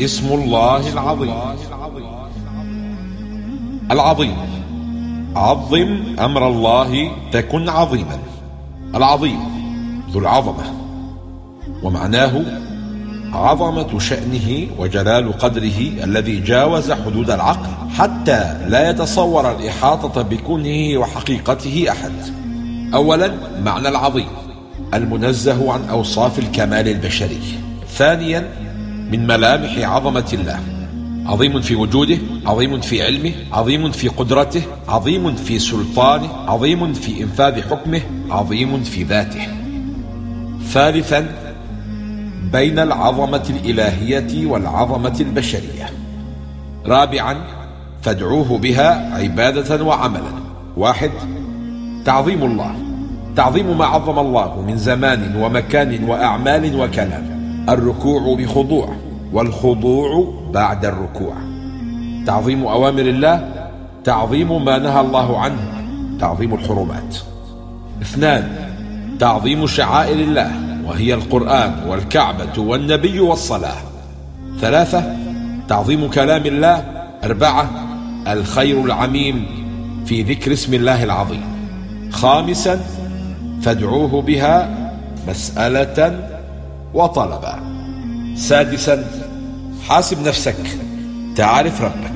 اسم الله العظيم. العظيم. عظم أمر الله تكن عظيما. العظيم. ذو العظمة. ومعناه عظمة شأنه وجلال قدره الذي جاوز حدود العقل حتى لا يتصور الإحاطة بكونه وحقيقته أحد. أولا معنى العظيم. المنزه عن أوصاف الكمال البشري. ثانيا من ملامح عظمة الله. عظيم في وجوده عظيم في علمه عظيم في قدرته عظيم في سلطانه عظيم في إنفاذ حكمه عظيم في ذاته. ثالثا بين العظمة الإلهية والعظمة البشرية. رابعا فادعوه بها عبادة وعملا. واحد تعظيم الله. تعظيم ما عظم الله من زمان ومكان وأعمال وكلام. الركوع بخضوع والخضوع بعد الركوع. تعظيم أوامر الله تعظيم ما نهى الله عنه تعظيم الحرمات. اثنان تعظيم شعائر الله وهي القرآن والكعبة والنبي والصلاة. ثلاثة تعظيم كلام الله. أربعة الخير العميم في ذكر اسم الله العظيم. خامسا فادعوه بها مسألة وطلبا سادسا حاسب نفسك تعرف ربك.